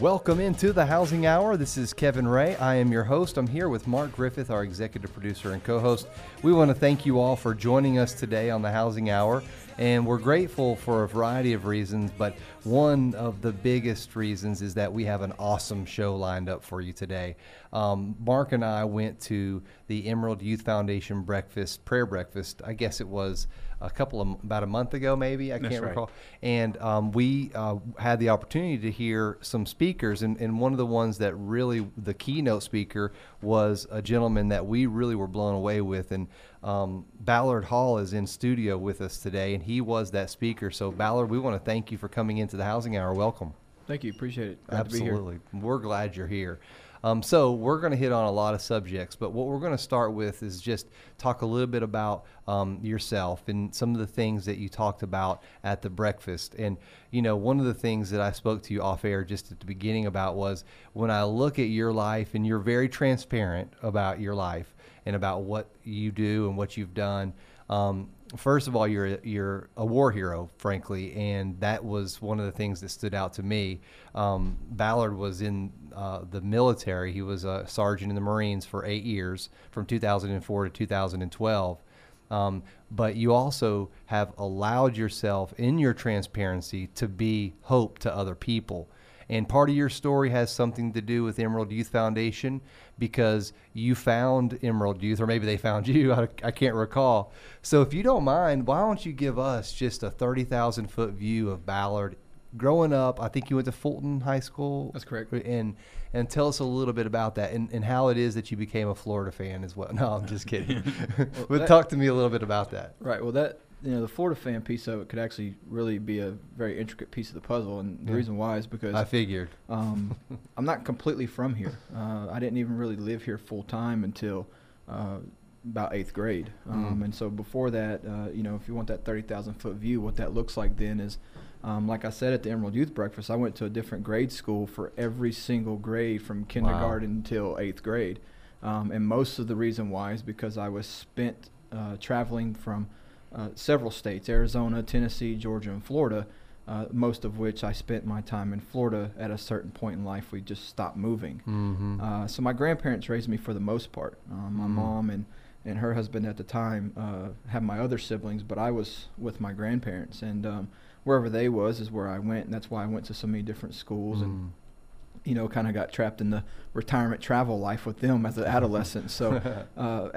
Welcome into the Housing Hour. This is Kevin Ray. I am your host. I'm here with Mark Griffith, our executive producer and co host. We want to thank you all for joining us today on the Housing Hour. And we're grateful for a variety of reasons, but one of the biggest reasons is that we have an awesome show lined up for you today. Um, Mark and I went to the Emerald Youth Foundation breakfast, prayer breakfast. I guess it was a couple of about a month ago, maybe I That's can't right. recall. And um, we uh, had the opportunity to hear some speakers, and, and one of the ones that really the keynote speaker was a gentleman that we really were blown away with. And um, Ballard Hall is in studio with us today, and he was that speaker. So Ballard, we want to thank you for coming into the Housing Hour. Welcome. Thank you. Appreciate it. Glad to be here. Absolutely. We're glad you're here. Um, so we're going to hit on a lot of subjects, but what we're going to start with is just talk a little bit about um, yourself and some of the things that you talked about at the breakfast. And you know, one of the things that I spoke to you off air just at the beginning about was when I look at your life, and you're very transparent about your life and about what you do and what you've done. Um, first of all, you're you're a war hero, frankly, and that was one of the things that stood out to me. Um, Ballard was in uh, the military; he was a sergeant in the Marines for eight years, from 2004 to 2012. Um, but you also have allowed yourself, in your transparency, to be hope to other people. And part of your story has something to do with Emerald Youth Foundation because you found Emerald Youth, or maybe they found you. I, I can't recall. So, if you don't mind, why don't you give us just a 30,000 foot view of Ballard? Growing up, I think you went to Fulton High School. That's correct. And and tell us a little bit about that and, and how it is that you became a Florida fan as well. No, I'm just kidding. but that- talk to me a little bit about that. Right. Well, that you know, the Florida fan piece of it could actually really be a very intricate piece of the puzzle, and the Yeah. reason why is because I figured. um, I'm not completely from here. Uh, I didn't even really live here full time until uh, about eighth grade. Um, Mm. And so before that, uh, you know, if you want that 30,000 foot view, what that looks like then is, um, like I said at the Emerald Youth Breakfast, I went to a different grade school for every single grade from kindergarten until eighth grade. Um, and most of the reason why is because I was spent uh, traveling from uh, several states Arizona, Tennessee, Georgia, and Florida. Uh, most of which I spent my time in Florida at a certain point in life. We just stopped moving. Mm-hmm. Uh, so my grandparents raised me for the most part. Um, my Mhm. mom and, and her husband at the time uh, had my other siblings, but I was with my grandparents, and um, wherever they was is where I went, and that's why I went to so many different schools, and Mm. you know, kind of got trapped in the retirement travel life with them as an adolescent. So uh,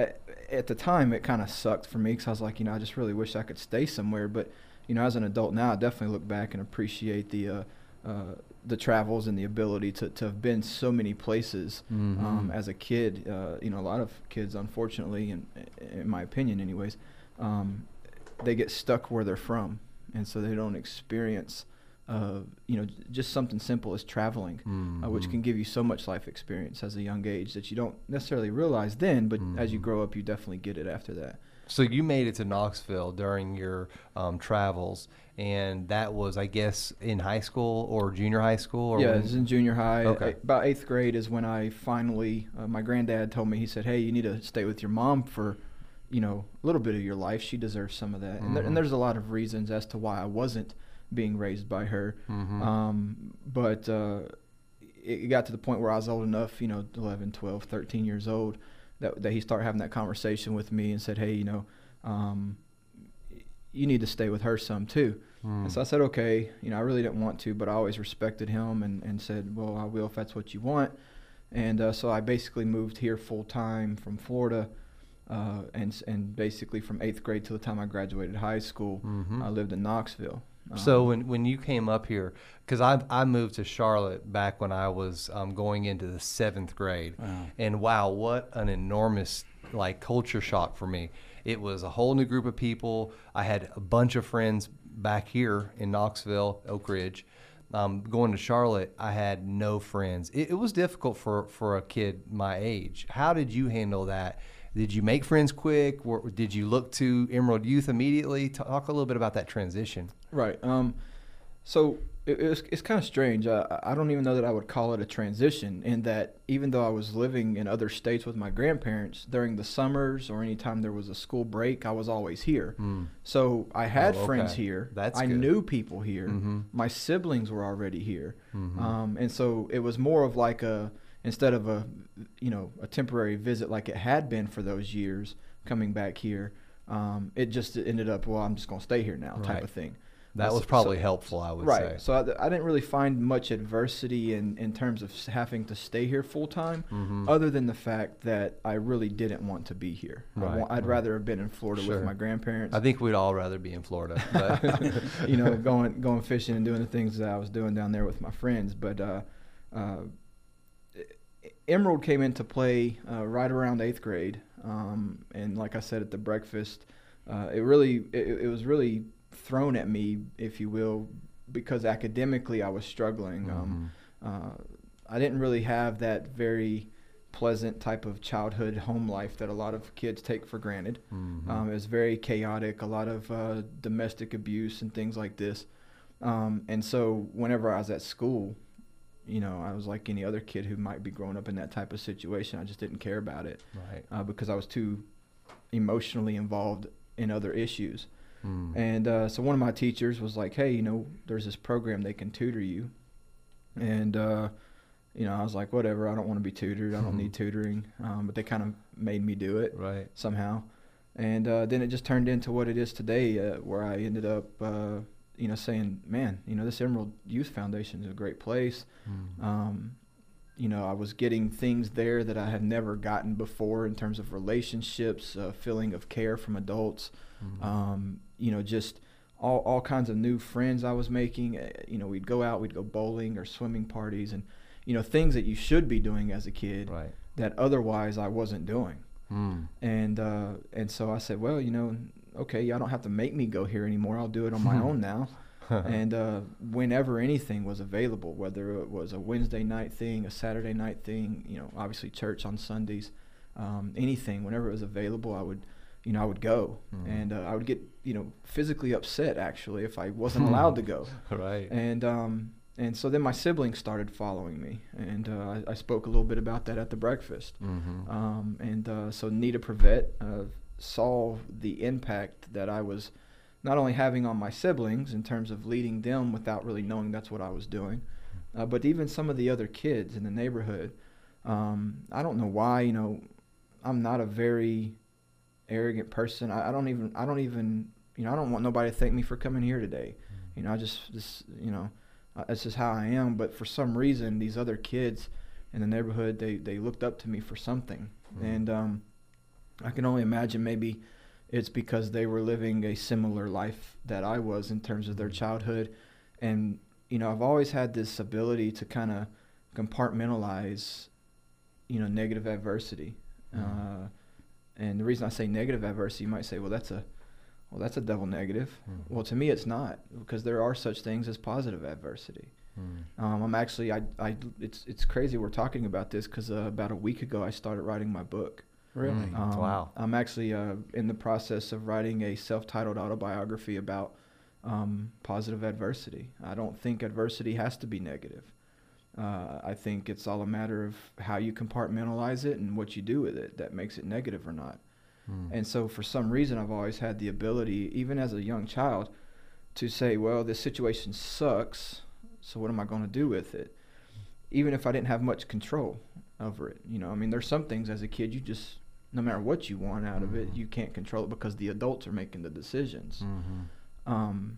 at, the time, it kind of sucked for me because I was like, you know, I just really wish I could stay somewhere. But you know, as an adult now, I definitely look back and appreciate the uh, uh, the travels and the ability to, to have been so many places. Um, Mhm. as a kid, uh, you know, a lot of kids, unfortunately, and in my opinion, anyways, um, they get stuck where they're from, and so they don't experience. Uh, you know, just something simple as traveling, uh, which Mhm. can give you so much life experience as a young age that you don't necessarily realize then, but as you Mhm. grow up, you definitely get it after that. So you made it to Knoxville during your um, travels, and that was, I guess, in high school or junior high school. Or yeah, when- it was in junior high. Okay. About eighth grade is when I finally, uh, my granddad told me, he said, hey, you need to stay with your mom for, you know, a little bit of your life. She deserves some of that. And, there, and there's a lot of reasons as to why I wasn't being raised by her. Mhm. Um, but uh, it got to the point where I was old enough, you know, 11, 12, 13 years old, that, that he started having that conversation with me and said, hey, you know, um, you need to stay with her some too. Mm. And so I said, okay. You know, I really didn't want to, but I always respected him and, and said, well, I will if that's what you want. And uh, so I basically moved here full time from Florida. Uh, and and basically from eighth grade till the time I graduated high school, Mhm. I lived in Knoxville. So Um, when, when you came up here, because I I moved to Charlotte back when I was um, going into the seventh grade, Wow. and wow, what an enormous like culture shock for me. It was a whole new group of people. I had a bunch of friends back here in Knoxville, Oak Ridge. Um, going to Charlotte, I had no friends. It, it was difficult for for a kid my age. How did you handle that? Did you make friends quick? Or did you look to Emerald Youth immediately? Talk a little bit about that transition. Right. Um, so it, it's, it's kind of strange. Uh, I don't even know that I would call it a transition in that even though I was living in other states with my grandparents during the summers or anytime there was a school break, I was always here. Mm. So I had oh, okay. friends here. That's I good. knew people here. Mm-hmm. My siblings were already here. Mm-hmm. Um, and so it was more of like a, instead of a, you know, a temporary visit like it had been for those years coming back here. Um, it just ended up, well, I'm just going to stay here now type of thing. That was probably so, helpful, I would right. say. So I, I, didn't really find much adversity in, in terms of having to stay here full time, mm-hmm. other than the fact that I really didn't want to be here. Right. I would right. rather have been in Florida sure. with my grandparents. I think we'd all rather be in Florida, but you know, going going fishing and doing the things that I was doing down there with my friends. But uh, uh, Emerald came into play uh, right around eighth grade, um, and like I said at the breakfast, uh, it really it, it was really thrown at me, if you will, because academically I was struggling. Um, mm-hmm. Um, uh, I didn't really have that very pleasant type of childhood home life that a lot of kids take for granted. Mm-hmm. Um, it was very chaotic, a lot of uh, domestic abuse and things like this. Um, and so whenever I was at school, you know, I was like any other kid who might be growing up in that type of situation. I just didn't care about it, right? Uh, because I was too emotionally involved in other issues. Mm. And uh, so one of my teachers was like, "Hey, you know, there's this program they can tutor you," and uh, you know, I was like, "Whatever, I don't want to be tutored. I don't need tutoring." Um, but they kind of made me do it, right? Somehow, and uh, then it just turned into what it is today, uh, where I ended up, uh, you know, saying, "Man, you know, this Emerald Youth Foundation is a great place." Mm. Um, you know, I was getting things there that I had never gotten before in terms of relationships, uh, feeling of care from adults, mm-hmm. um, you know, just all, all kinds of new friends I was making. Uh, you know, we'd go out, we'd go bowling or swimming parties and, you know, things that you should be doing as a kid right. that otherwise I wasn't doing. Mm. And, uh, and so I said, well, you know, okay, y'all don't have to make me go here anymore. I'll do it on my own now. and uh, whenever anything was available, whether it was a Wednesday night thing, a Saturday night thing, you know, obviously church on Sundays, um, anything, whenever it was available, I would, you know, I would go, mm. and uh, I would get, you know, physically upset actually if I wasn't allowed to go. right. And um, and so then my siblings started following me, and uh, I, I, spoke a little bit about that at the breakfast. Mm-hmm. Um, and uh, so Nita Prevet uh, saw the impact that I was not only having on my siblings in terms of leading them without really knowing that's what I was doing, uh, but even some of the other kids in the neighborhood. Um, I don't know why, you know, I'm not a very arrogant person. I, I, don't even, I don't even, you know, I don't want nobody to thank me for coming here today. You know, I just, this, you know, uh, that's just how I am. But for some reason, these other kids in the neighborhood, they, they looked up to me for something. Mm-hmm. And um, I can only imagine maybe it's because they were living a similar life that I was in terms of their childhood. And, you know, I've always had this ability to kind of compartmentalize, you know, negative adversity. Mm. Uh, and the reason I say negative adversity, you might say, well, that's a, well, that's a double negative. Mm. Well, to me, it's not because there are such things as positive adversity. Mm. Um, I'm actually, I, I, it's, it's crazy we're talking about this because uh, about a week ago I started writing my book. Really? Um, wow. I'm actually uh, in the process of writing a self-titled autobiography about um, positive adversity. I don't think adversity has to be negative. Uh, I think it's all a matter of how you compartmentalize it and what you do with it that makes it negative or not. Mm. And so, for some reason, I've always had the ability, even as a young child, to say, well, this situation sucks, so what am I going to do with it? Even if I didn't have much control over it. You know, I mean, there's some things as a kid you just, no matter what you want out of it, mm-hmm. you can't control it because the adults are making the decisions. Mm-hmm. Um,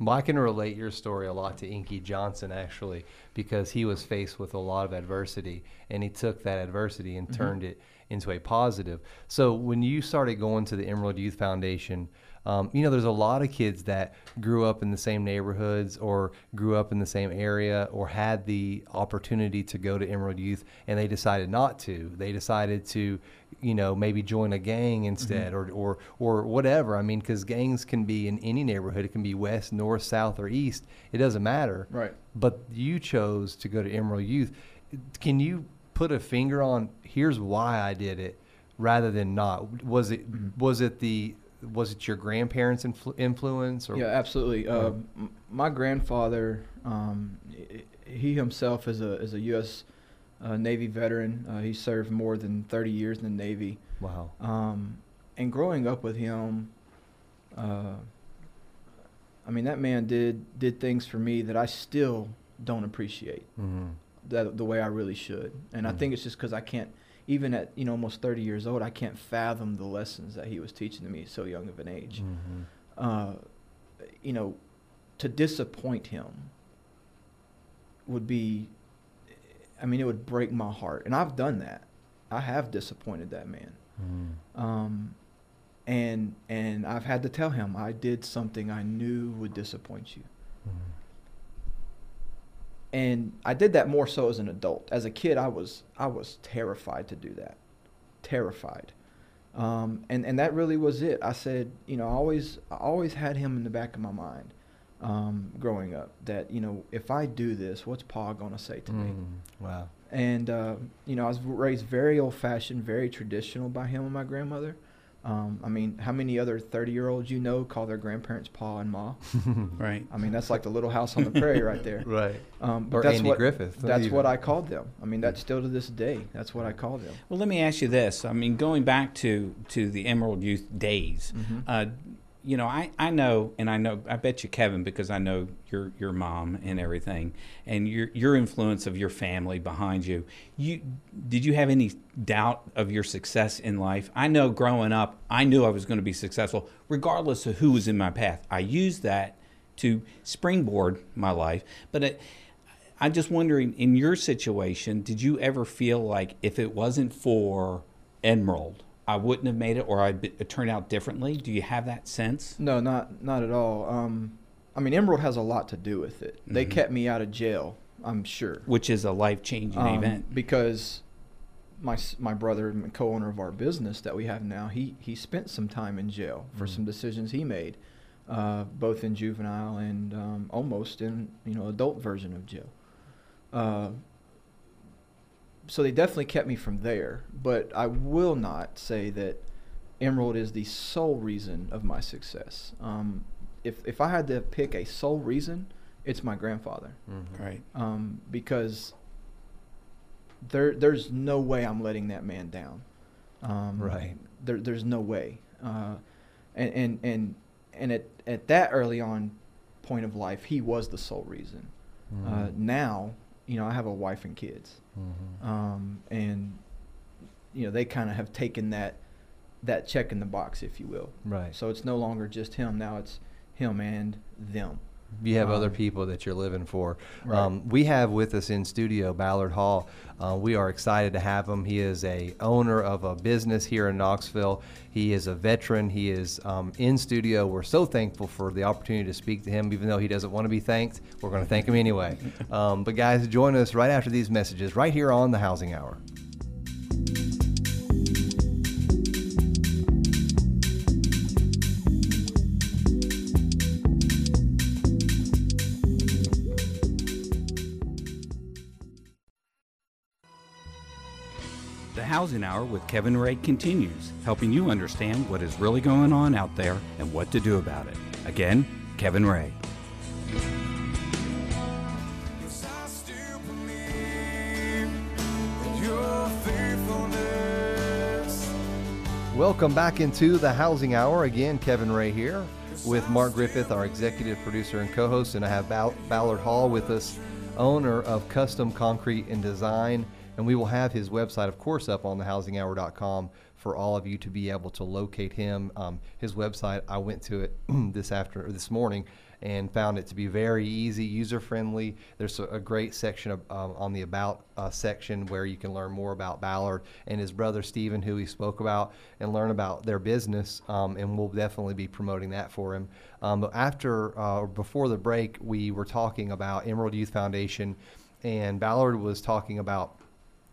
well, I can relate your story a lot to Inky Johnson actually, because he was faced with a lot of adversity, and he took that adversity and mm-hmm. turned it into a positive. So when you started going to the Emerald Youth Foundation, um, you know, there's a lot of kids that grew up in the same neighborhoods or grew up in the same area or had the opportunity to go to Emerald Youth and they decided not to. They decided to, you know, maybe join a gang instead mm-hmm. or, or, or whatever. I mean, because gangs can be in any neighborhood, it can be west, north, south, or east. It doesn't matter. Right. But you chose to go to Emerald Youth. Can you put a finger on here's why I did it? rather than not. Was it Mhm. was it the was it your grandparents' influ- influence? Or? Yeah, absolutely. Uh, m- my grandfather, um, he himself is a is a U.S. Uh, Navy veteran. Uh, he served more than 30 years in the Navy. Wow. Um, and growing up with him, uh, I mean, that man did did things for me that I still don't appreciate hmm that the way I really should. And I Mhm. think it's just because I can't, even at you know almost 30 years old, I can't fathom the lessons that he was teaching to me at so young of an age. hmm Uh, you know, to disappoint him would be, I mean, it would break my heart. And I've done that. I have disappointed that man. hmm Um, and and I've had to tell him I did something I knew would disappoint you. And I did that more so as an adult. As a kid, I was I was terrified to do that, terrified. Um, and and that really was it. I said, you know, I always I always had him in the back of my mind, um, growing up. That you know, if I do this, what's Pa gonna say to me? Mm. Wow. And uh, you know, I was raised very old-fashioned, very traditional by him and my grandmother. Um, I mean, how many other thirty-year-olds you know call their grandparents Pa and Ma? Right. I mean, that's like the Little House on the Prairie right there. right. Um, but Or that's Andy what, Griffith, That's even. what I called them. I mean, that's still to this day. That's what I call them. Well, let me ask you this. I mean, going back to to the Emerald Youth days, Mhm. uh, you know, I, I know, and I know, I bet you, Kevin, because I know your your mom and everything, and your your influence of your family behind you. You did you have any doubt of your success in life? I know, growing up, I knew I was going to be successful, regardless of who was in my path. I used that to springboard my life, but. It, I'm just wondering, in your situation, did you ever feel like if it wasn't for Emerald, I wouldn't have made it, or I'd be, it turned out differently? Do you have that sense? No, not not at all. Um, I mean, Emerald has a lot to do with it. They Mhm. kept me out of jail. I'm sure. Which is a life changing Um, event. because my my brother and co-owner of our business that we have now, he he spent some time in jail for Mhm. some decisions he made, uh, both in juvenile and um, almost in you know adult version of jail. Uh, so they definitely kept me from there, but I will not say that Emerald is the sole reason of my success. Um, if if I had to pick a sole reason, it's my grandfather Mhm. Right. um, because there there's no way I'm letting that man down. Um, Right. There there's no way. Uh, and and and and at at that early on point of life, he was the sole reason. Uh, Mhm. now, you know, I have a wife and kids, Mhm. um, and you know they kind of have taken that that check in the box, if you will. Right. So it's no longer just him. Now it's him and them. You have other Um, people that you're living for. Right. Um, we have with us in studio Ballard Hall. Uh, we are excited to have him. He is a owner of a business here in Knoxville. He is a veteran. He is um, in studio. We're so thankful for the opportunity to speak to him, even though he doesn't want to be thanked. We're going to thank him anyway. Um, but guys, join us right after these messages, right here on the Housing Hour. Housing Hour with Kevin Ray continues, helping you understand what is really going on out there and what to do about it. Again, Kevin Ray. Yes, I still believe in your faithfulness. Welcome back into the Housing Hour. Again, Kevin Ray here with Mark Griffith, our executive producer and co host, and I have Ballard Hall with us, owner of Custom Concrete and Design. And we will have his website, of course, up on thehousinghour.com for all of you to be able to locate him. Um, his website, I went to it this after or this morning and found it to be very easy, user friendly. There's a, a great section of, um, on the about uh, section where you can learn more about Ballard and his brother Stephen, who he spoke about, and learn about their business. Um, and we'll definitely be promoting that for him. Um, but after uh, before the break, we were talking about Emerald Youth Foundation, and Ballard was talking about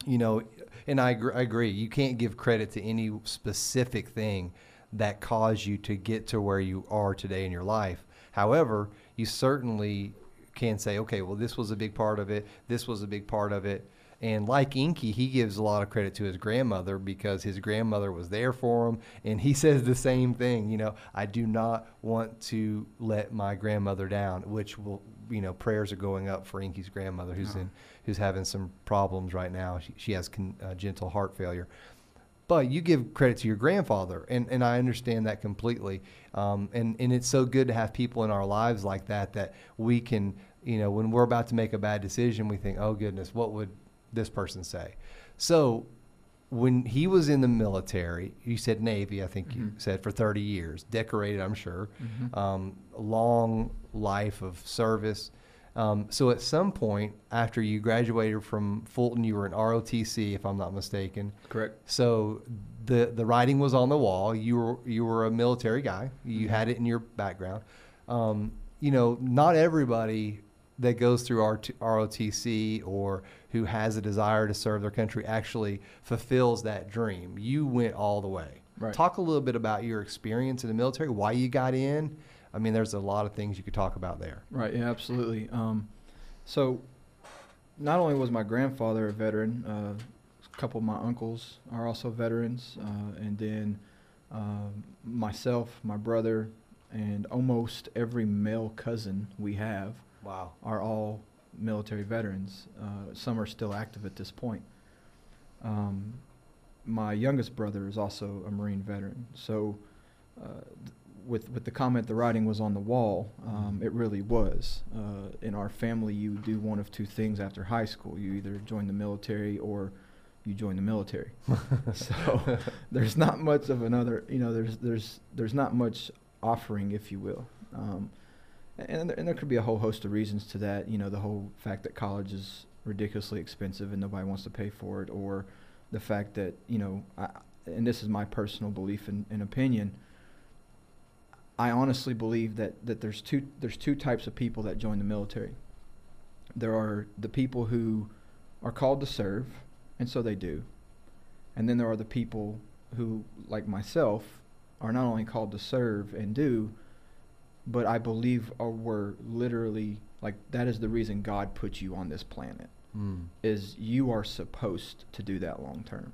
you know, and I, agr- I agree. You can't give credit to any specific thing that caused you to get to where you are today in your life. However, you certainly can say, okay, well, this was a big part of it. This was a big part of it. And like Inky, he gives a lot of credit to his grandmother because his grandmother was there for him. And he says the same thing, you know, I do not want to let my grandmother down, which will, you know, prayers are going up for Inky's grandmother who's in, who's having some problems right now. She, she has congenital heart failure but you give credit to your grandfather, and, and I understand that completely. Um, and and it's so good to have people in our lives like that that we can, you know, when we're about to make a bad decision, we think, oh goodness, what would this person say? So when he was in the military, you said Navy, I think you said for 30 years, decorated, I'm sure, um, long life of service. Um, so at some point after you graduated from Fulton, you were in ROTC, if I'm not mistaken. Correct. So the the writing was on the wall. You were you were a military guy. You had it in your background. Um, you know, not everybody that goes through RT, ROTC or who has a desire to serve their country actually fulfills that dream. You went all the way. Right. Talk a little bit about your experience in the military, why you got in. I mean, there's a lot of things you could talk about there. Right. Yeah. Absolutely. Um, so, not only was my grandfather a veteran, uh, a couple of my uncles are also veterans, uh, and then um myself, my brother, and almost every male cousin we have Wow. are all military veterans. Uh, some are still active at this point. Um, my youngest brother is also a Marine veteran. So, uh, with with the comment the writing was on the wall, um, it really was. Uh, in our family, you do one of two things after high school: you either join the military or you join the military. so there's not much of another. You know, there's there's there's not much offering, if you will. Um, and, there- and there could be a whole host of reasons to that. You know, the whole fact that college is ridiculously expensive and nobody wants to pay for it, or the fact that you know, I, and this is my personal belief and, and opinion. I honestly believe that, that there's two there's two types of people that join the military. There are the people who are called to serve, and so they do. And then there are the people who, like myself, are not only called to serve and do, but I believe are were literally like that is the reason God put you on this planet Mm. is you are supposed to do that long term.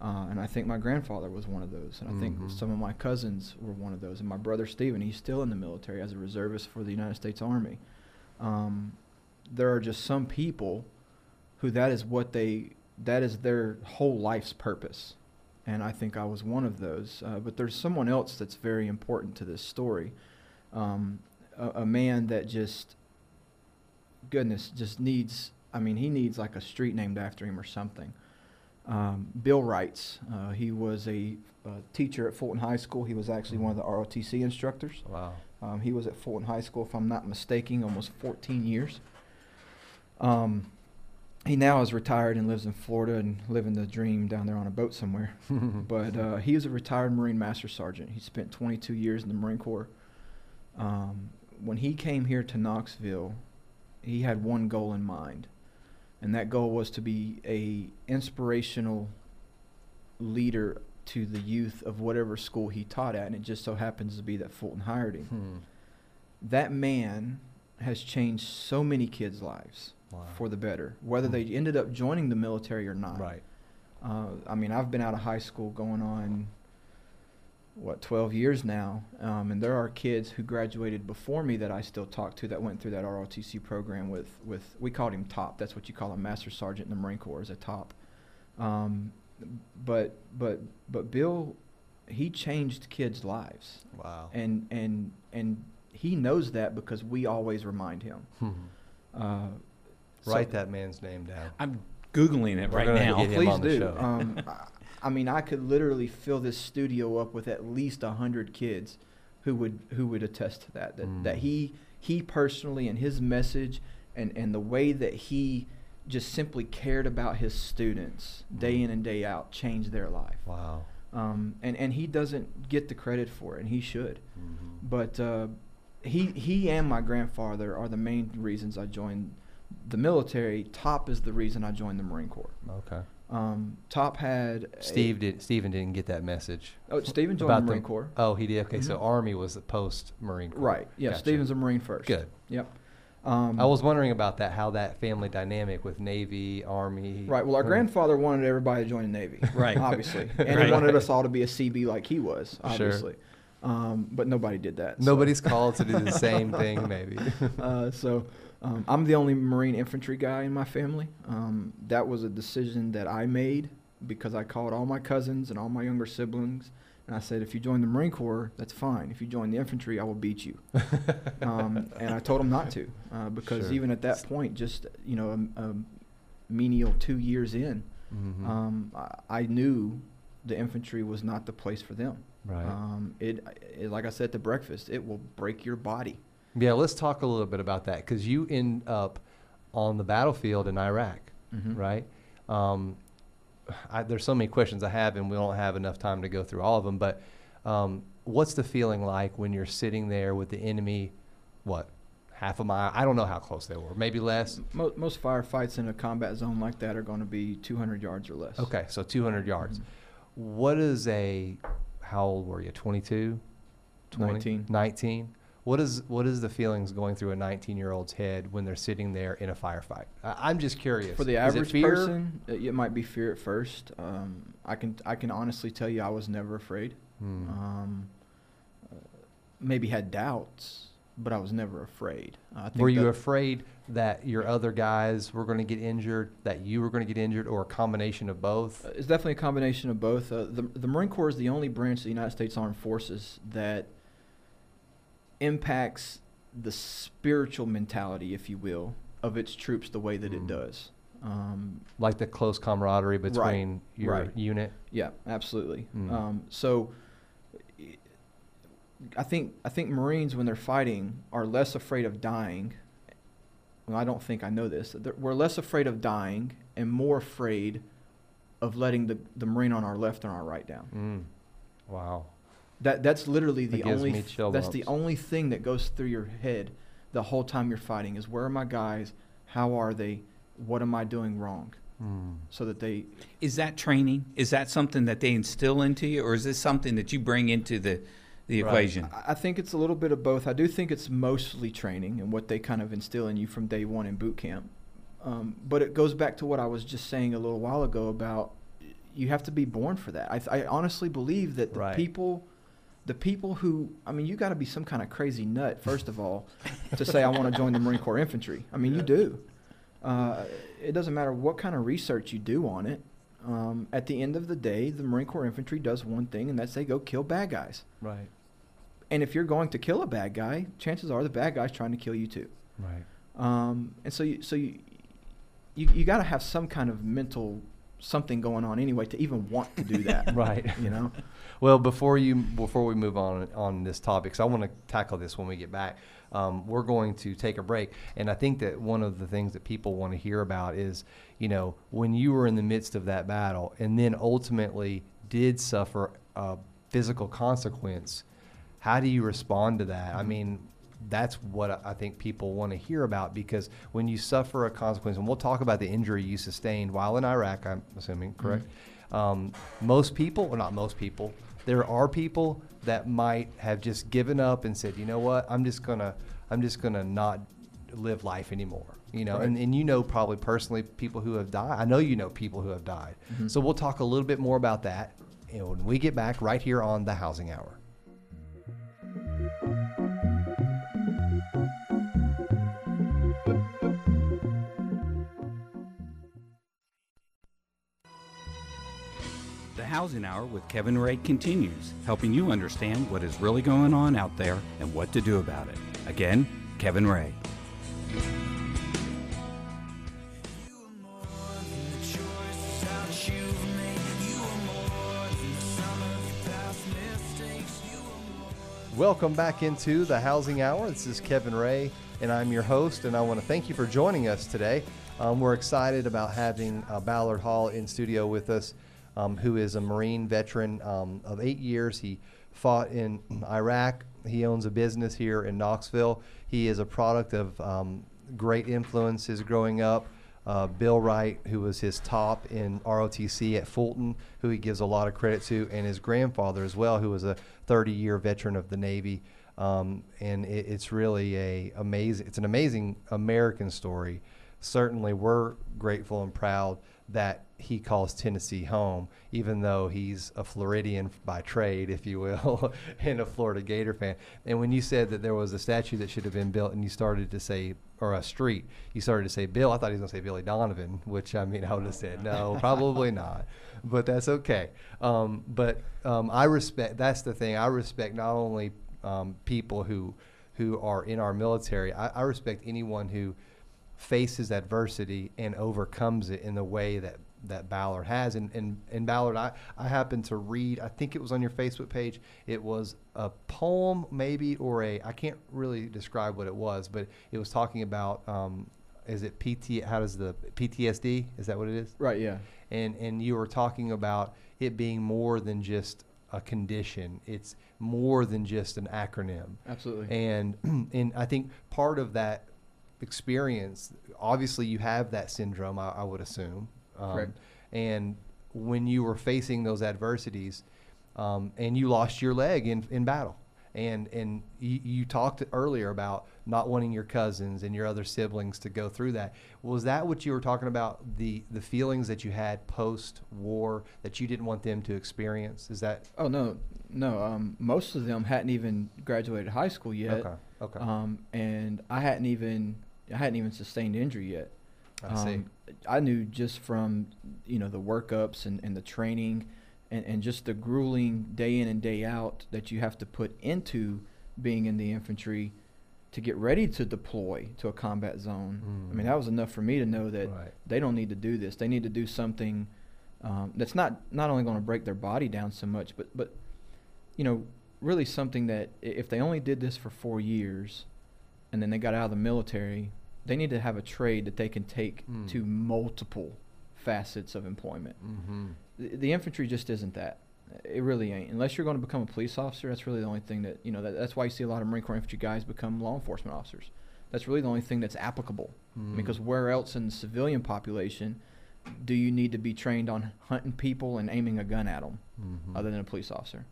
Uh, and I think my grandfather was one of those, and I think Mhm. some of my cousins were one of those. And my brother Stephen, he's still in the military as a reservist for the United States Army. Um, there are just some people who that is what they that is their whole life's purpose, and I think I was one of those. Uh, but there's someone else that's very important to this story, um, a, a man that just goodness just needs. I mean, he needs like a street named after him or something. Um, Bill Wrights. Uh, he was a, uh teacher at Fulton High School. He was actually one of the ROTC instructors. Wow. Um, he was at Fulton High School, if I'm not mistaken, almost 14 years. Um, he now is retired and lives in Florida and living the dream down there on a boat somewhere. but uh, he is a retired Marine Master Sergeant. He spent 22 years in the Marine Corps. Um, when he came here to Knoxville, he had one goal in mind, and that goal was to be a inspirational leader to the youth of whatever school he taught at, and it just so happens to be that Fulton hired him. Hmm. That man has changed so many kids' lives Wow. for the better, whether Hmm. they ended up joining the military or not. Right. Uh, I mean, I've been out of high school going on what 12 years now, um, and there are kids who graduated before me that I still talk to that went through that ROTC program with with we called him top. That's what you call a master sergeant in the Marine Corps is a top. Um, but but but Bill, he changed kids' lives, Wow. and and and he knows that because we always remind him. Hmm. Uh, so- Write that man's name down. I'm googling it right now. get Please do. show. Um, I- mean, I could literally fill this studio up with at least a hundred kids who would who would attest to that. That, that Mm. he he personally and his message and and the way that he just simply cared about his students day Mm. in and day out changed their life. Wow. Um, and and he doesn't get the credit for it, and he should. Mhm. But uh, he he and my grandfather are the main reasons I joined the military. Top is the reason I joined the Marine Corps. Okay. Um, Top had a- Steve did. Stephen didn't get that message. Oh, Stephen joined about the Marine Corps. Oh, he did. Okay, so Mhm. Army was the post Marine Corps. Right. Yeah. Gotcha. Stephen's a Marine first. Good. Yep. Um, I was wondering about that, how that family dynamic with Navy, Army. Right. Well, our when- grandfather wanted everybody to join the Navy. Right. Obviously, and Right. he wanted us all to be a CB like he was. Sure. Obviously, um, but nobody did that. so- Nobody's called to do the same thing, maybe. uh, so um, I'm the only Marine infantry guy in my family. Um, that was a decision that I made because I called all my cousins and all my younger siblings, and I said, if you join the Marine Corps, that's fine. If you join the infantry, I will beat you. um, and I told them not to uh, because Sure. even at that point, just you know, a, a menial two years in, Mhm. um, I, I knew the infantry was not the place for them. right. Um, it, it, like I said at the breakfast, it will break your body. Yeah, let's talk a little bit about that because you end up on the battlefield in Iraq, Mhm. right? Um, I, there's so many questions I have, and we don't have enough time to go through all of them. But um, what's the feeling like when you're sitting there with the enemy? What half a mile? I don't know how close they were. Maybe less. Mo- most firefights in a combat zone like that are going to be 200 yards or less. Okay, so 200 yards. Mhm. What is a? How old were you? 22? 20? 19. 19. What is what is the feelings going through a 19 year old's head when they're sitting there in a firefight? I, I'm just curious. For the Is it average person, it, it might be fear at first. Um, I can I can honestly tell you I was never afraid. Hmm. Um, maybe had doubts, but I was never afraid. I think Were you afraid that your other guys were going to get injured, that you were going to get injured, or a combination of both? Uh, It's definitely a combination of both. Uh, the, the Marine Corps is the only branch of the United States Armed Forces that impacts the spiritual mentality, if you will, of its troops the way that it Mm. does. Um, like the close camaraderie between your right. unit. yeah, absolutely. Mm. Um, so i- I think I think Marines when they're fighting are less afraid of dying. Well, I don't think I know this. They're- We're less afraid of dying and more afraid of letting the, the Marine on our left and our right down. Mm. Wow. That that's literally the only th- that's the only thing that goes through your head the whole time you're fighting is where are my guys? How are they? What am I doing wrong? Mm. So that they Is that training? Is that something that they instill into you, or is this something that you bring into the the Right. equation? I I think it's a little bit of both. I do think it's mostly training and what they kind of instill in you from day one in boot camp. Um, but it goes back to what I was just saying a little while ago about you have to be born for that. I, I honestly believe that the Right. people, the people who, I mean, you got to be some kind of crazy nut, first of all, to say I want to join the Marine Corps infantry. I mean, you do. Uh, it doesn't matter what kind of research you do on it. Um, at the end of the day, the Marine Corps infantry does one thing, and that's they go kill bad guys. Right. And if you're going to kill a bad guy, chances are the bad guy's trying to kill you too. Right. Um, and so you, so you, you, you got to have some kind of mental something going on anyway to even want to do that. Right. You know. Well, before you before we move on on this topic, so I want to tackle this when we get back. Um, we're going to take a break, and I think that one of the things that people want to hear about is, you know, when you were in the midst of that battle, and then ultimately did suffer a physical consequence. How do you respond to that? I mean, that's what I- think people want to hear about because when you suffer a consequence, and we'll talk about the injury you sustained while in Iraq, I'm assuming, correct? Um, most people, or not most people, there are people that might have just given up and said, you know what, I'm just gonna, I'm just gonna not live life anymore. You know, and, and you know probably personally people who have died. I know you know people who have died. So we'll talk a little bit more about that and when we get back right here on the Housing Hour. Housing Hour with Kevin Ray continues, helping you understand what is really going on out there and what to do about it. Again, Kevin Ray. Welcome back into the Housing Hour. This is Kevin Ray, and I'm your host, and I want to thank you for joining us today. Um, we're excited about having uh, Ballard Hall in studio with us, um, who is a Marine veteran um, of eight years. He fought in Iraq. He owns a business here in Knoxville. He is a product of um, great influences growing up. Uh, Bill Wright, who was his top in ROTC at Fulton, who he gives a lot of credit to, and his grandfather as well, who was a 30 year veteran of the Navy. um, and it, it's really a amazing. It's an amazing American story. Certainly, we're grateful and proud that he calls Tennessee home, even though he's a Floridian by trade, if you will, and a Florida Gator fan. And when you said that there was a statue that should have been built, and you started to say, or a street, you started to say Bill, I thought he was going to say Billy Donovan, which I mean, I would have said no, probably not, but that's okay. Um, but um, I respect. That's the thing. I respect not only um, people who who are in our military. I, I respect anyone who faces adversity and overcomes it in the way that that Ballard has. And, and, and Ballard, I, I happened to read, I think it was on your Facebook page, it was a poem maybe, or a, I can't really describe what it was, but it was talking about, um, is it PT, how does the, PTSD, is that what it is? Right. Yeah. And, and you were talking about it being more than just a condition. It's more than just an acronym. Absolutely. And and I think part of that experience, obviously, you have that syndrome. I, I would assume. Um, Correct. And when you were facing those adversities, um, and you lost your leg in in battle, and and you, you talked earlier about not wanting your cousins and your other siblings to go through that. Was that what you were talking about? The the feelings that you had post war that you didn't want them to experience. Is that Oh no, no. Um, most of them hadn't even graduated high school yet. okay? Okay. Um, and I hadn't even I hadn't even sustained injury yet. I see. Um, I knew just from you know the workups and, and the training, and, and just the grueling day in and day out that you have to put into being in the infantry to get ready to deploy to a combat zone. I mean Mm. that was enough for me to know that Right. they don't need to do this. They need to do something um, that's not not only going to break their body down so much, but but you know really something that if they only did this for four years, and then they got out of the military, they need to have a trade that they can take Mm. to multiple facets of employment. Mm-hmm. The, the infantry just isn't that. It really ain't. Unless you're going to become a police officer, that's really the only thing that you know. That, that's why you see a lot of Marine Corps infantry guys become law enforcement officers. That's really the only thing that's applicable. Mm. Because where else in the civilian population do you need to be trained on hunting people and aiming a gun at them, Mhm. other than a police officer?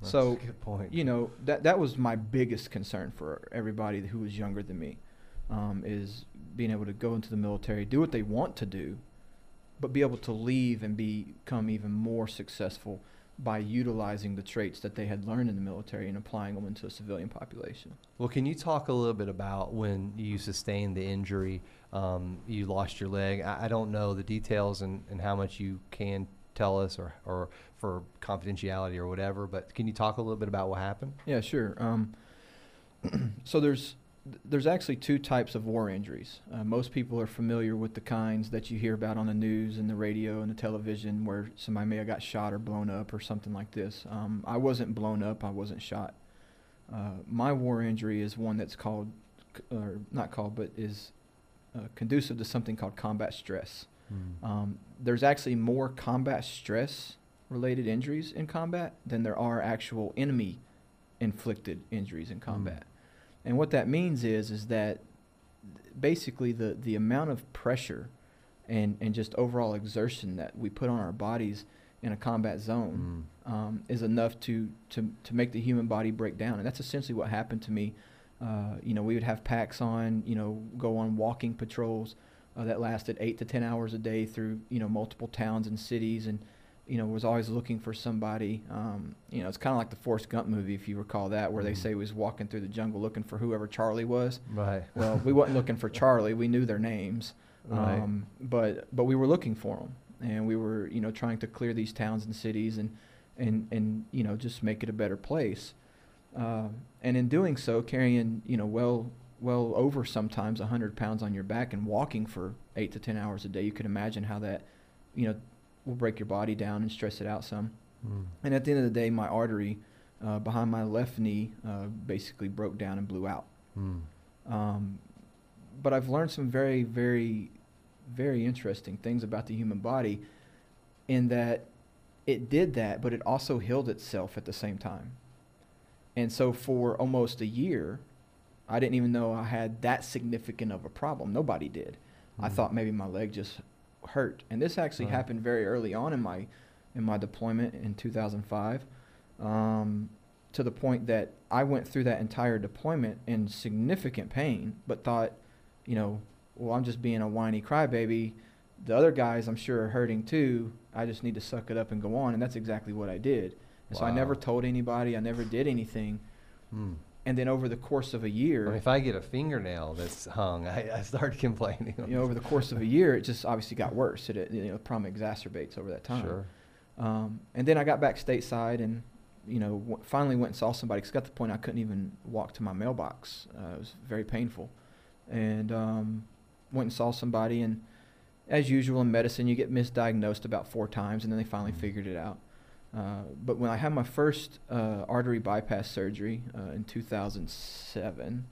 That's so, good point. You know that that was my biggest concern for everybody who was younger than me, um, is being able to go into the military, do what they want to do, but be able to leave and become even more successful by utilizing the traits that they had learned in the military and applying them into a civilian population. Well, can you talk a little bit about when you sustained the injury? Um, you lost your leg. I, I don't know the details and, and how much you can tell us or, or for confidentiality or whatever, but can you talk a little bit about what happened? Yeah, sure. Um, so there's there's actually two types of war injuries. Uh, most people are familiar with the kinds that you hear about on the news and the radio and the television, where somebody may have got shot or blown up or something like this. Um, I wasn't blown up. I wasn't shot. Uh, my war injury is one that's called, or not called, but is uh, conducive to something called combat stress. Um, there's actually more combat stress related injuries in combat than there are actual enemy inflicted injuries in combat. And what that means is is that basically the the amount of pressure and and just overall exertion that we put on our bodies in a combat zone um, is enough to, to to make the human body break down. And that's essentially what happened to me. Uh, you know, we would have packs on, you know, go on walking patrols uh, that lasted eight to ten hours a day through you know multiple towns and cities, and you know was always looking for somebody. Um, you know, it's kind of like the Forrest Gump movie, if you recall that, where they Mhm. say he was walking through the jungle looking for whoever Charlie was. Right. Well, we wasn't looking for Charlie. We knew their names, Right. um, but but we were looking for them, and we were you know trying to clear these towns and cities and and and you know just make it a better place. Uh, and in doing so, carrying you know well well over sometimes hundred pounds on your back and walking for eight to ten hours a day, you can imagine how that you know will break your body down and stress it out some. Mm. And at the end of the day, my artery uh, behind my left knee uh, basically broke down and blew out. Mm. Um, but I've learned some very, very, very interesting things about the human body in that it did that, but it also healed itself at the same time. And so for almost a year, I didn't even know I had that significant of a problem. Nobody did. I Mm. thought maybe my leg just hurt. And this actually Right. happened very early on in my in my deployment in 2005. Um, to the point that I went through that entire deployment in significant pain, but thought, you know, well, I'm just being a whiny crybaby. The other guys, I'm sure, are hurting too. I just need to suck it up and go on. And that's exactly what I did. And so I never told anybody. I never did anything. Hmm. And then over the course of a year, I mean, if I get a fingernail that's hung, I, I start complaining. you know, over the course of a year, it just obviously got worse. It, it you know, the problem exacerbates over that time. Sure. Um, and then I got back stateside and, you know, w- finally went and saw somebody. 'cause it got to the point I couldn't even walk to my mailbox. Uh, it was very painful. And um, went and saw somebody. And as usual in medicine, you get misdiagnosed about four times, and then they finally Mhm. figured it out. Uh, but when I had my first uh, artery bypass surgery uh, in 2007,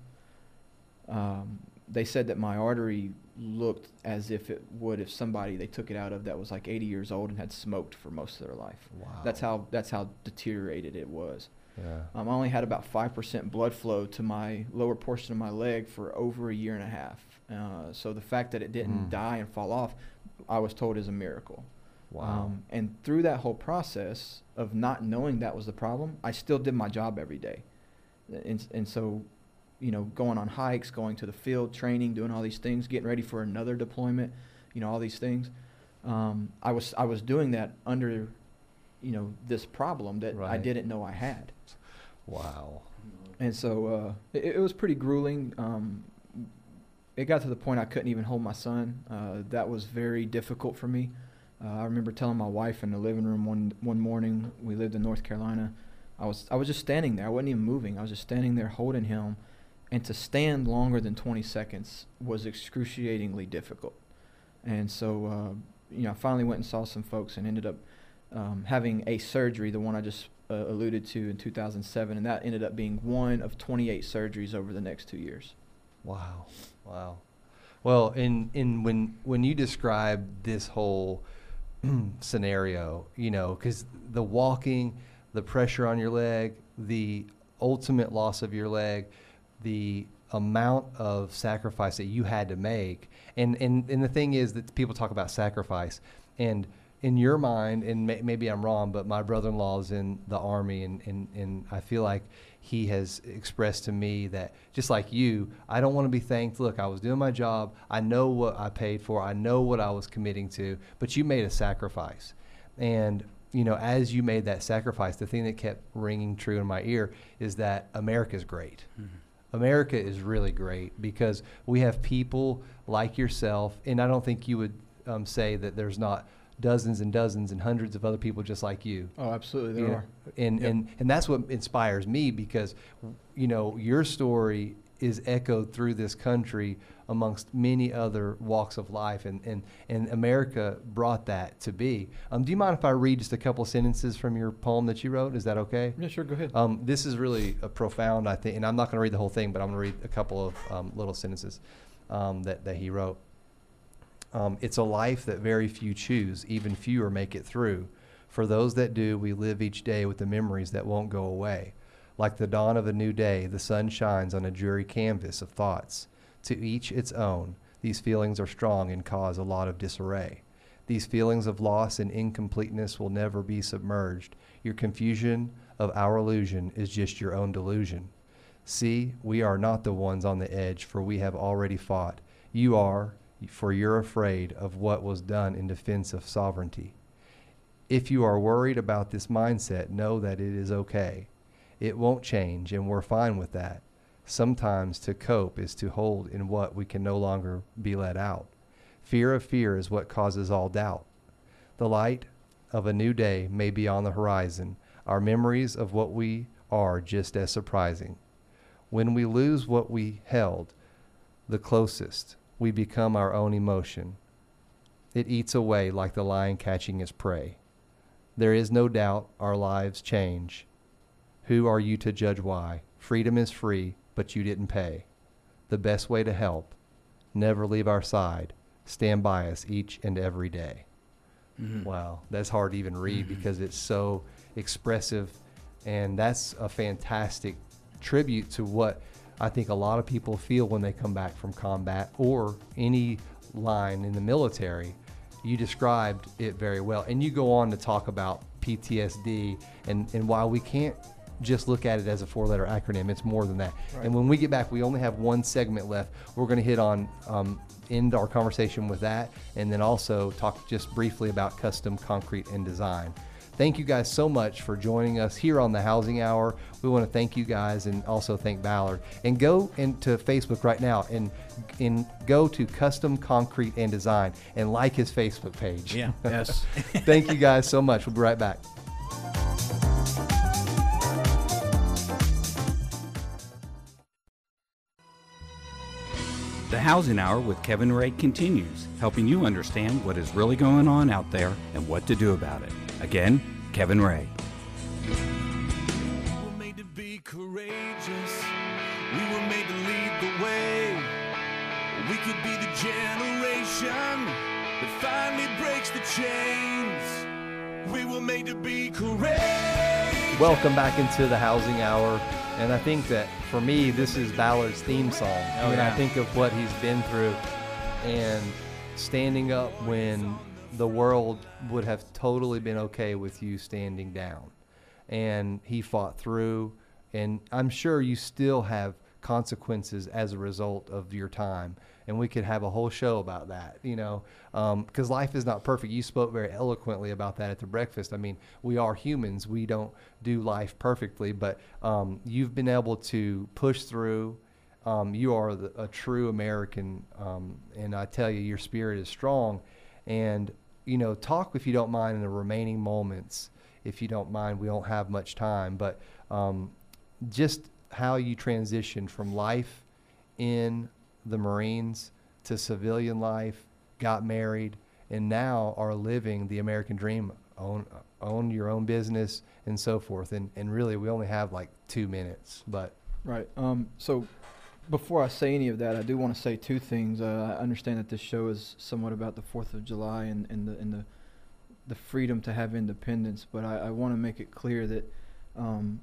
um, they said that my artery looked as if it would if somebody they took it out of that was like 80 years old and had smoked for most of their life. Wow. That's how that's how deteriorated it was. Yeah. Um, I only had about five percent blood flow to my lower portion of my leg for over a year and a half. Uh, so the fact that it didn't Mm. die and fall off, I was told is a miracle. Wow. Um, and through that whole process of not knowing that was the problem, I still did my job every day. And, and so, you know, going on hikes, going to the field, training, doing all these things, getting ready for another deployment, you know, all these things. Um, I was I was doing that under, you know, this problem that I didn't know I had. wow. And so uh, it, it was pretty grueling. Um, it got to the point I couldn't even hold my son. Uh, that was very difficult for me. Uh, I remember telling my wife in the living room one one morning. We lived in North Carolina. I was I was just standing there. I wasn't even moving. I was just standing there holding him, and to stand longer than 20 seconds was excruciatingly difficult. And so, uh, you know, I finally went and saw some folks and ended up um, having a surgery, the one I just uh, alluded to in 2007, and that ended up being one of 28 surgeries over the next two years. Wow. Wow. Well, in in when when you describe this whole scenario, you know, because the walking, the pressure on your leg, the ultimate loss of your leg, the amount of sacrifice that you had to make, and and and the thing is that people talk about sacrifice, and in your mind, and may, maybe I'm wrong, but my brother-in-law is in the army, and, and, and I feel like he has expressed to me that just like you, I don't want to be thanked. Look, I was doing my job. I know what I paid for. I know what I was committing to, but you made a sacrifice. And, you know, as you made that sacrifice, the thing that kept ringing true in my ear is that America's great. America is really great because we have people like yourself, and I don't think you would um, say that there's not dozens and dozens and hundreds of other people just like you. Oh, absolutely, you know, and Yep. and and that's what inspires me because, you know, your story is echoed through this country amongst many other walks of life, and and and America brought that to be. Um, do you mind if I read just a couple sentences from your poem that you wrote? Is that okay? Yeah, sure, go ahead. Um, this is really profound, I think, and I'm not going to read the whole thing, but I'm going to read a couple of um, little sentences um, that, that he wrote. Um, it's a life that very few choose, even fewer make it through. For those that do, we live each day with the memories that won't go away. Like the dawn of a new day, the sun shines on a dreary canvas of thoughts. To each its own, these feelings are strong and cause a lot of disarray. These feelings of loss and incompleteness will never be submerged. Your confusion of our illusion is just your own delusion. See, we are not the ones on the edge, for we have already fought. You are, for you're afraid of what was done in defense of sovereignty. If you are worried about this mindset, know that it is okay. It won't change, and we're fine with that. Sometimes to cope is to hold in what we can no longer be let out. Fear of fear is what causes all doubt. The light of a new day may be on the horizon, our memories of what we are just as surprising. When we lose what we held the closest, we become our own emotion. It eats away like the lion catching its prey. There is no doubt our lives change. Who are you to judge why? Freedom is free, but you didn't pay. The best way to help, never leave our side. Stand by us each and every day. Mhm. Wow, that's hard to even read because it's so expressive, and that's a fantastic tribute to what I think a lot of people feel when they come back from combat or any line in the military. You described it very well, and you go on to talk about PTSD, and and while we can't just look at it as a four-letter acronym. It's more than that. And when we get back, we only have one segment left. We're going to hit on um, end our conversation with that, and then also talk just briefly about custom concrete and design. Thank you guys so much for joining us here on the Housing Hour. We want to thank you guys and also thank Ballard. And go into Facebook right now and and go to Custom Concrete and Design and like his Facebook page. Yeah. Yes. thank you guys so much. We'll be right back. The Housing Hour with Kevin Ray continues, helping you understand what is really going on out there and what to do about it. Again, Kevin Ray. We were made to be courageous. We were made to lead the way. We could be the generation that finally breaks the chains. We were made to be courageous. Welcome back into the Housing Hour. And I think that for me, this is Ballard's theme song. Oh, when I yeah. think of what he's been through and standing up when the world would have totally been okay with you standing down. And he fought through. And I'm sure you still have consequences as a result of your time. And we could have a whole show about that, you know, because life is not perfect. You spoke very eloquently about that at the breakfast. I mean, we are humans. We don't do life perfectly, but um, you've been able to push through. Um, you are the, a true American, um, and I tell you, your spirit is strong. And you know, talk if you don't mind in the remaining moments. If you don't mind, we don't have much time, but um, just how you transitioned from life in the Marines to civilian life, got married, and now are living the American dream. Own own your own business and so forth. And and really, we only have like two minutes, but Right. Um, so before I say any of that, I do want to say two things. Uh, I understand that this show is somewhat about the Fourth of July and, and the and the the freedom to have independence, but I, I want to make it clear that um,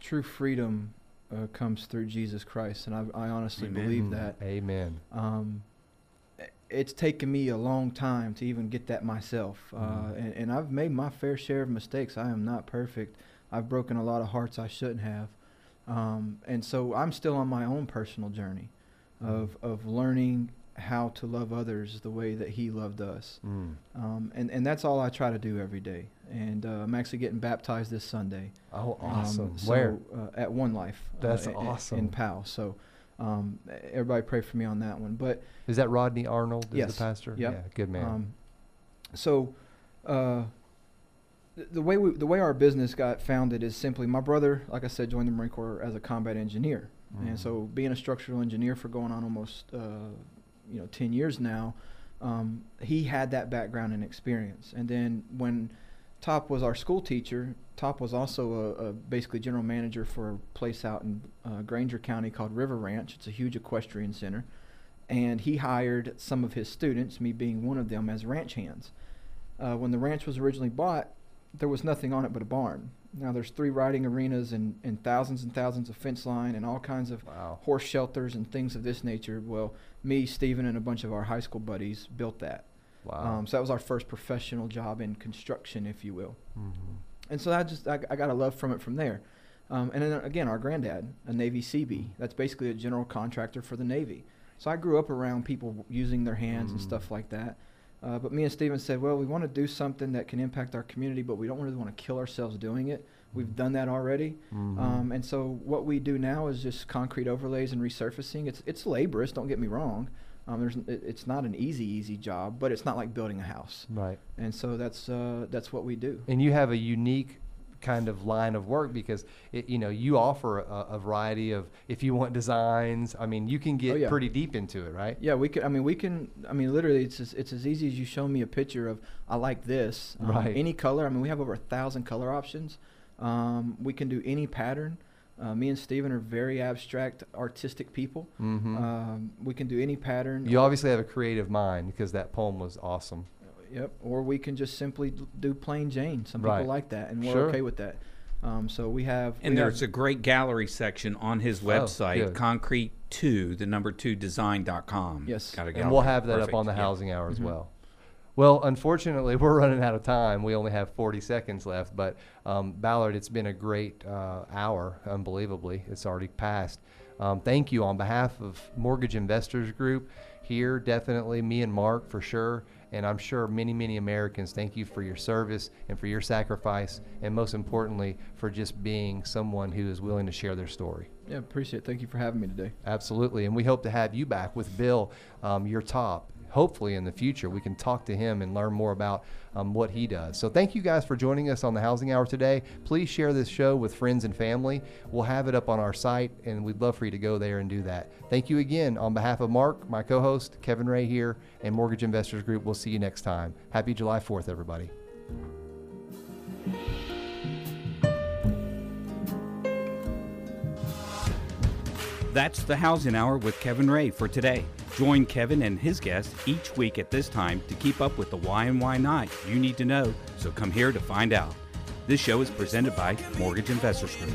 true freedom uh, comes through Jesus Christ, and I, I honestly Amen. believe Mm, that. Amen. Um, it's taken me a long time to even get that myself, uh, Mhm. and, and I've made my fair share of mistakes. I am not perfect. I've broken a lot of hearts I shouldn't have, um, and so I'm still on my own personal journey of of learning how to love others the way that He loved us, Mm. um, and and that's all I try to do every day. And uh, I'm actually getting baptized this Sunday. Oh, Um, awesome. so, Where? Uh, at One Life. That's uh, i- i- awesome. In Powell. So. Um, everybody pray for me on that one. But Is that Rodney Arnold? Is Yes. the pastor? Yep. Yeah, good man. Um, so, uh, the way we, the way our business got founded is simply my brother, like I said, joined the Marine Corps as a combat engineer, Mhm. and so being a structural engineer for going on almost uh, you know ten years now, um, he had that background and experience. And then when Top was our school teacher, Top was also a, a basically general manager for a place out in uh, Grainger County called River Ranch. It's a huge equestrian center and he hired some of his students, me being one of them, as ranch hands. Uh, when the ranch was originally bought, there was nothing on it but a barn. Now there's three riding arenas and, and thousands and thousands of fence line and all kinds of wow. horse shelters and things of this nature. Well, me, Stephen, and a bunch of our high school buddies built that. Wow. Um, so that was our first professional job in construction, if you will. Mhm. And so I just I, I got a love from it from there. Um, and then again, our granddad, a Navy CB, that's basically a general contractor for the Navy. So I grew up around people using their hands and Mm. stuff like that. Uh, but me and Steven said, well, we want to do something that can impact our community, but we don't really want to kill ourselves doing it. We've done that already. Mhm. Um, and so what we do now is just concrete overlays and resurfacing. It's it's laborious. Don't get me wrong. Um, there's it, it's not an easy easy job, but it's not like building a house. right. And so that's uh, that's what we do. And you have a unique kind of line of work because it, you know you offer a, a variety of if you want designs. I mean, you can get Oh, yeah. pretty deep into it, right? Yeah, we can. I mean, we can. I mean, literally, it's as, it's as easy as you show me a picture of I like this. Um, Right. Any color. I mean, we have over a thousand color options. Um, we can do any pattern. Uh, me and Steven are very abstract, artistic people. Mm-hmm. Um, we can do any pattern. you obviously have a creative mind because that poem was awesome. Yep. Or we can just simply do plain Jane. Some Right. people like that, and we're Sure. okay with that. Um, so we have. And we there's a great gallery section on his Oh, website, good. concrete two, the number two design.com. Yes. Got a And we'll have that Perfect. up on the Yeah. housing hour as Mhm. well. Well, unfortunately, we're running out of time. We only have 40 seconds left. But um, Ballard, it's been a great uh, hour. Unbelievably, it's already passed. Um, thank you on behalf of Mortgage Investors Group here. Definitely, me and Mark for sure. And I'm sure many, many Americans thank you for your service and for your sacrifice, and most importantly, for just being someone who is willing to share their story. Yeah, appreciate it. Thank you for having me today. Absolutely. And we hope to have you back with Bill, um, your top. Hopefully, in the future, we can talk to him and learn more about um, what he does. So, thank you guys for joining us on the Housing Hour today. Please share this show with friends and family. We'll have it up on our site, and we'd love for you to go there and do that. Thank you again on behalf of Mark, my co host, Kevin Ray here, and Mortgage Investors Group. We'll see you next time. Happy July 4th, everybody. That's the Housing Hour with Kevin Ray for today. Join Kevin and his guests each week at this time to keep up with the why and why not you need to know, so come here to find out. This show is presented by Mortgage Investors Group.